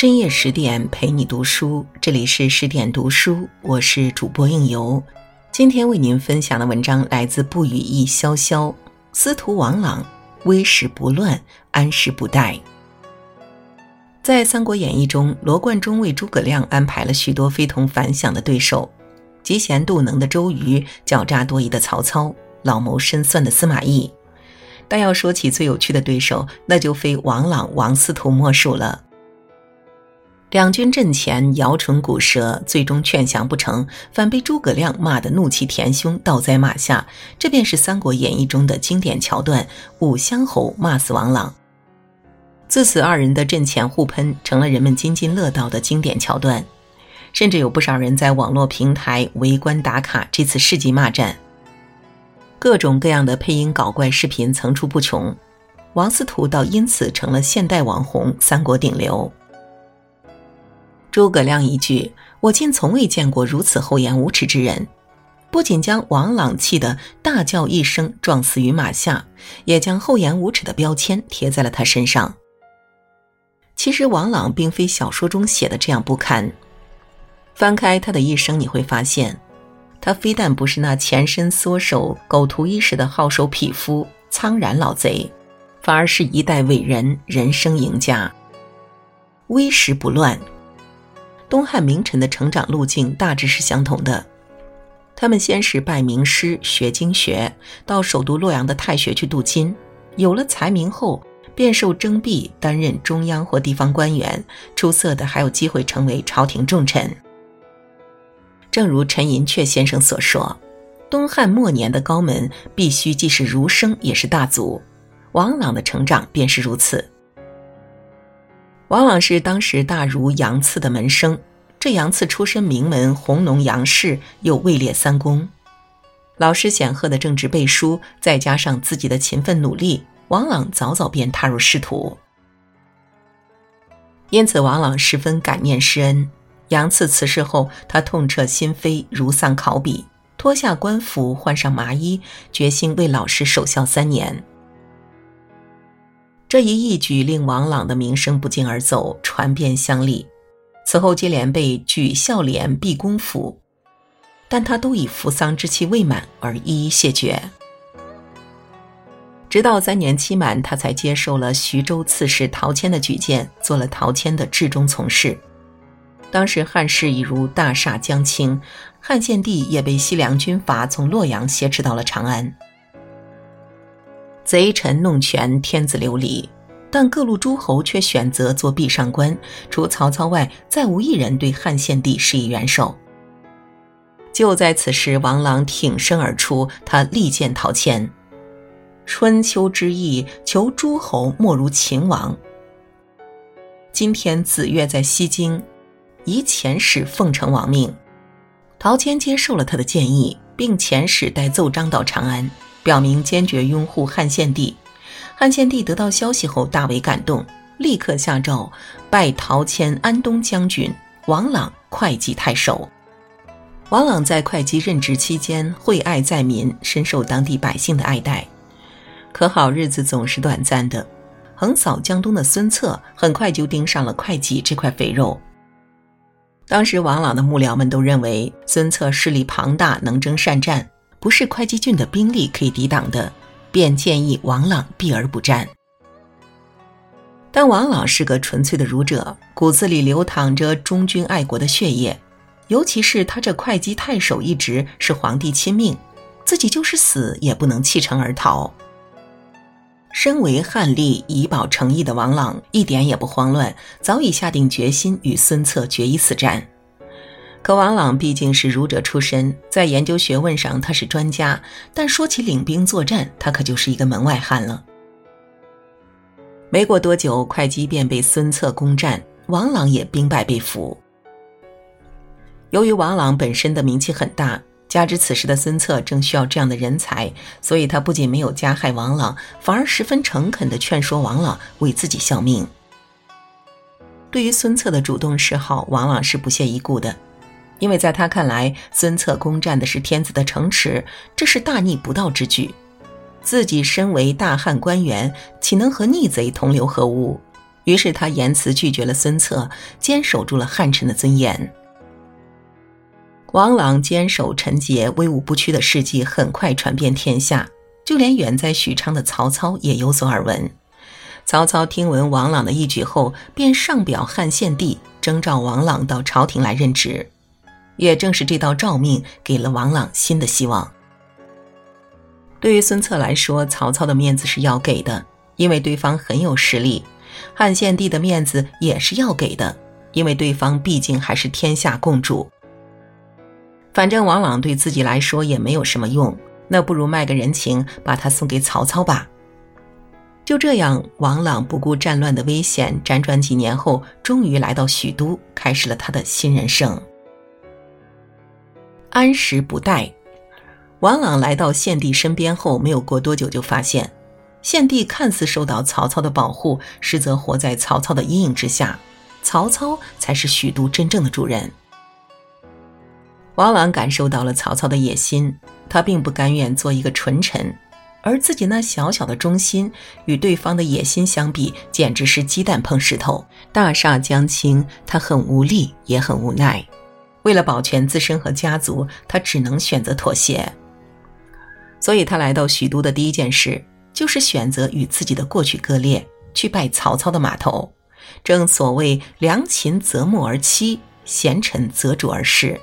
深夜十点陪你读书，这里是十点读书，我是主播应由。今天为您分享的文章来自不语意潇潇。司徒王朗，危时不乱，安时不怠。在《三国演义》中，罗贯中为诸葛亮安排了许多非同凡响的对手：嫉贤妒能的周瑜，狡诈多疑的曹操，老谋深算的司马懿。但要说起最有趣的对手，那就非王朗、王司徒莫属了。两军阵前，摇唇鼓舌，最终劝降不成，反被诸葛亮骂得怒气填胸，倒在马下。这便是《三国演义》中的经典桥段：武乡侯骂死王朗。自此，二人的阵前互喷成了人们津津乐道的经典桥段，甚至有不少人在网络平台围观打卡这次世纪骂战。各种各样的配音搞怪视频层出不穷，王司徒倒因此成了现代网红，三国顶流。诸葛亮一句“我竟从未见过如此厚颜无耻之人”，不仅将王朗气得大叫一声撞死于马下，也将厚颜无耻的标签贴在了他身上。其实王朗并非小说中写的这样不堪，翻开他的一生，你会发现，他非但不是那前身缩手、狗图一时的好手匹夫、苍然老贼，反而是一代伟人、人生赢家，危时不乱。东汉名臣的成长路径大致是相同的，他们先是拜名师学经学，到首都洛阳的太学去镀金，有了才名后，便受征辟担任中央或地方官员，出色的还有机会成为朝廷重臣。正如陈寅恪先生所说，东汉末年的高门必须既是儒生也是大族，王朗的成长便是如此。王朗是当时大儒杨赐的门生，这杨赐出身名门弘农杨氏，又位列三公，老师显赫的政治背书，再加上自己的勤奋努力，王朗早早便踏入仕途。因此，王朗十分感念师恩。杨赐辞世后，他痛彻心扉，如丧考妣，脱下官服，换上麻衣，决心为老师守孝三年。这一义举令王朗的名声不胫而走，传遍乡里。此后接连被举孝廉、毕公府，但他都以服丧之期未满而一一谢绝。直到三年期满，他才接受了徐州刺史陶谦的举荐，做了陶谦的至中从事。当时汉室已如大厦将倾，汉献帝也被西凉军阀从洛阳挟持到了长安。贼臣弄权，天子流离，但各路诸侯却选择做壁上观，除曹操外，再无一人对汉献帝施以援手。就在此时，王朗挺身而出，他力荐陶谦：“春秋之义，求诸侯莫如秦王。今天子越在西京，宜遣使奉承王命。”陶谦接受了他的建议，并遣使带奏章到长安。表明坚决拥护汉献帝。汉献帝得到消息后大为感动，立刻下诏拜陶谦安东将军，王朗会稽太守。王朗在会稽任职期间惠爱在民，深受当地百姓的爱戴。可好日子总是短暂的，横扫江东的孙策很快就盯上了会稽这块肥肉。当时王朗的幕僚们都认为孙策势力庞大，能征善战。不是会稽郡的兵力可以抵挡的，便建议王朗避而不战。但王朗是个纯粹的儒者，骨子里流淌着忠君爱国的血液，尤其是他这会稽太守一职是皇帝亲命，自己就是死也不能弃城而逃。身为汉吏以保诚意的王朗一点也不慌乱，早已下定决心与孙策决一死战。可王朗毕竟是儒者出身，在研究学问上他是专家，但说起领兵作战，他可就是一个门外汉了。没过多久，会稽便被孙策攻占，王朗也兵败被俘。由于王朗本身的名气很大，加之此时的孙策正需要这样的人才，所以他不仅没有加害王朗，反而十分诚恳地劝说王朗为自己效命。对于孙策的主动示好，王朗是不屑一顾的。因为在他看来，孙策攻占的是天子的城池，这是大逆不道之举。自己身为大汉官员，岂能和逆贼同流合污？于是他严辞拒绝了孙策，坚守住了汉臣的尊严。王朗坚守陈节、威武不屈的事迹很快传遍天下，就连远在许昌的曹操也有所耳闻。曹操听闻王朗的义举后，便上表汉献帝，征召王朗到朝廷来任职。也正是这道诏命，给了王朗新的希望。对于孙策来说，曹操的面子是要给的，因为对方很有实力；汉献帝的面子也是要给的，因为对方毕竟还是天下共主。反正王朗对自己来说也没有什么用，那不如卖个人情，把他送给曹操吧。就这样，王朗不顾战乱的危险，辗转几年后，终于来到许都，开始了他的新人生。安时不待，王朗来到献帝身边后，没有过多久就发现，献帝看似受到曹操的保护，实则活在曹操的阴影之下，曹操才是许都真正的主人。王朗感受到了曹操的野心，他并不甘愿做一个纯臣，而自己那小小的忠心与对方的野心相比，简直是鸡蛋碰石头，大厦将倾，他很无力，也很无奈。为了保全自身和家族，他只能选择妥协。所以，他来到许都的第一件事，就是选择与自己的过去割裂，去拜曹操的码头。正所谓“良禽择木而栖，贤臣择主而事”。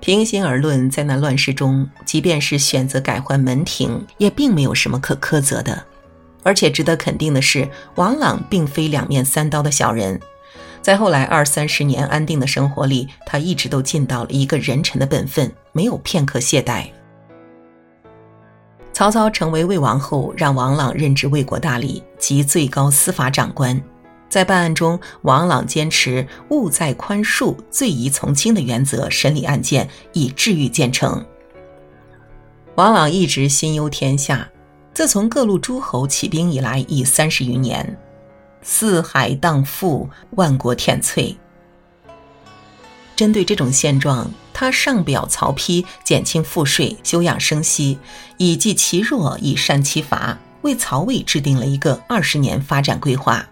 平心而论，在那乱世中，即便是选择改换门庭，也并没有什么可苛责的。而且值得肯定的是，王朗并非两面三刀的小人，在后来二三十年安定的生活里，他一直都尽到了一个人臣的本分，没有片刻懈怠。曹操成为魏王后，让王朗任职魏国大理及最高司法长官。在办案中，王朗坚持“务在宽恕，罪宜从轻”的原则审理案件，以治愈见成。王朗一直心忧天下，自从各路诸侯起兵以来，已三十余年，四海荡妇，万国天摧。针对这种现状，他上表曹丕减轻赋税，休养生息，以济其弱，以善其伐，为曹魏制定了一个二十年发展规划。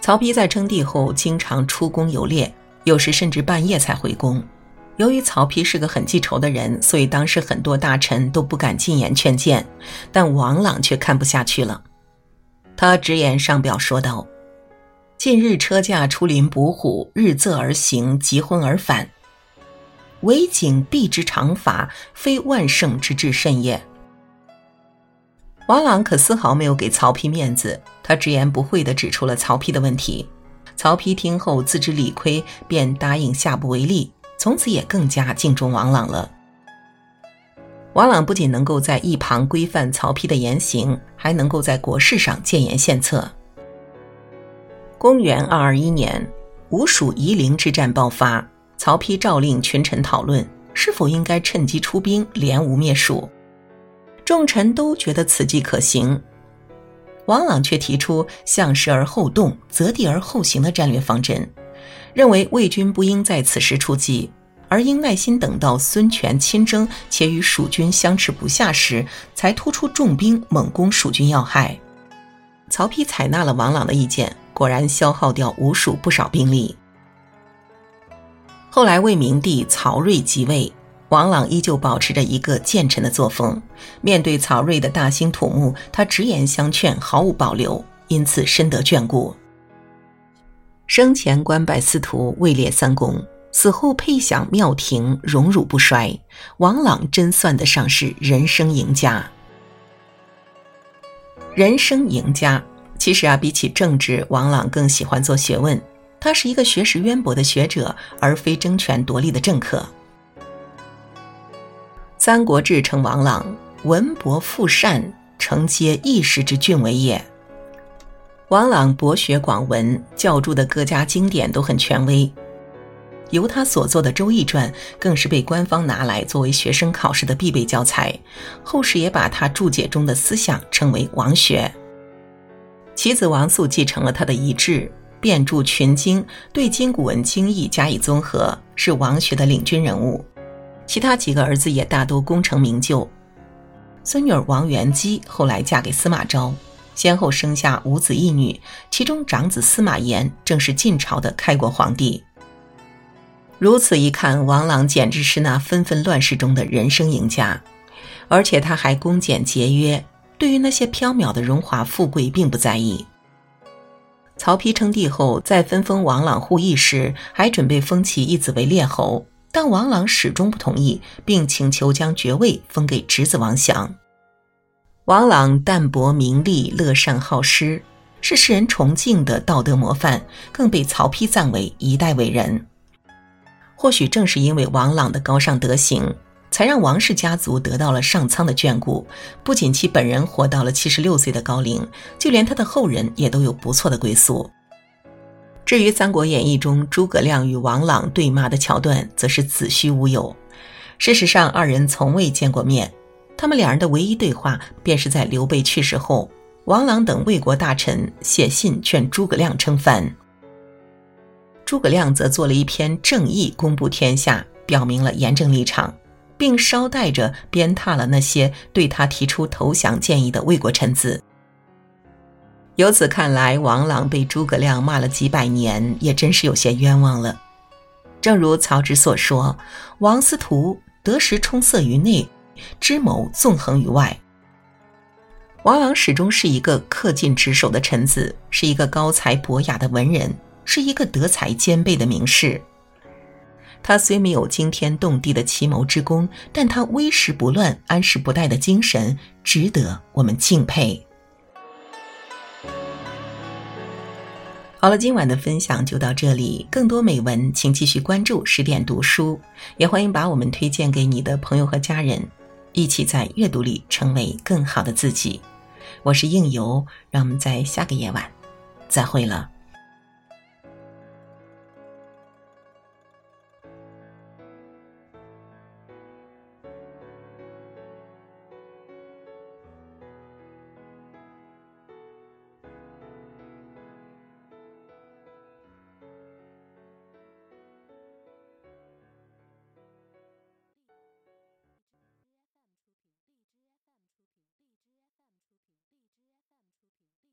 曹丕在称帝后，经常出宫游猎，有时甚至半夜才回宫。由于曹丕是个很记仇的人，所以当时很多大臣都不敢进言劝谏。但王朗却看不下去了，他直言上表说道：“近日车驾出林捕虎，日仄而行，疾昏而返。为景必之常法，非万圣之至甚也。”王朗可丝毫没有给曹丕面子，他直言不讳地指出了曹丕的问题。曹丕听后自知理亏，便答应下不为例，从此也更加敬重王朗了。王朗不仅能够在一旁规范曹丕的言行，还能够在国事上建言献策。公元二二一年，吴蜀夷陵之战爆发，曹丕诏令群臣讨论是否应该趁机出兵，联吴灭蜀。众臣都觉得此计可行，王朗却提出“向时而后动，择地而后行”的战略方针，认为魏军不应在此时出击，而应耐心等到孙权亲征且与蜀军相持不下时，才突出重兵猛攻蜀军要害。曹丕采纳了王朗的意见，果然消耗掉吴蜀不少兵力。后来魏明帝曹睿即位。王朗依旧保持着一个谏臣的作风，面对曹睿的大兴土木，他直言相劝，毫无保留，因此深得眷顾。生前官拜司徒，位列三公，死后配享庙庭，荣辱不衰。王朗真算得上是人生赢家。人生赢家，其实啊，比起政治，王朗更喜欢做学问。他是一个学识渊博的学者，而非争权夺利的政客。《三国志》称王朗文博富善，承接一时之俊伟也。王朗博学广文，教著的各家经典都很权威。由他所作的《周易传》更是被官方拿来作为学生考试的必备教材。后世也把他注解中的思想称为王学。其子王肃继承了他的遗志，遍著群经，对今古文经义加以综合，是王学的领军人物。其他几个儿子也大多功成名就。孙女儿王元姬后来嫁给司马昭，先后生下五子一女，其中长子司马炎正是晋朝的开国皇帝。如此一看，王朗简直是那纷纷乱世中的人生赢家，而且他还恭俭节约，对于那些缥缈的荣华富贵并不在意。曹丕称帝后，在分封王朗护义时，还准备封其一子为列侯，但王朗始终不同意，并请求将爵位封给侄子王祥。王朗淡泊名利，乐善好施，是世人崇敬的道德模范，更被曹丕赞为一代伟人。或许正是因为王朗的高尚德行，才让王氏家族得到了上苍的眷顾。不仅其本人活到了七十六岁的高龄，就连他的后人也都有不错的归宿。至于《三国演义》中诸葛亮与王朗对骂的桥段，则是子虚乌有。事实上，二人从未见过面，他们两人的唯一对话，便是在刘备去世后，王朗等魏国大臣写信劝诸葛亮称藩。诸葛亮则做了一篇正义公布天下，表明了严正立场，并捎带着鞭挞了那些对他提出投降建议的魏国臣子。由此看来，王朗被诸葛亮骂了几百年，也真是有些冤枉了。正如曹植所说：“王司徒得时充塞于内，知谋纵横于外。”王朗始终是一个恪尽职守的臣子，是一个高才博雅的文人。是一个德才兼备的名士。他虽没有惊天动地的奇谋之功，但他微时不乱、安时不怠的精神值得我们敬佩。好了，今晚的分享就到这里。更多美文，请继续关注十点读书，也欢迎把我们推荐给你的朋友和家人，一起在阅读里成为更好的自己。我是应由，让我们在下个夜晚再会了。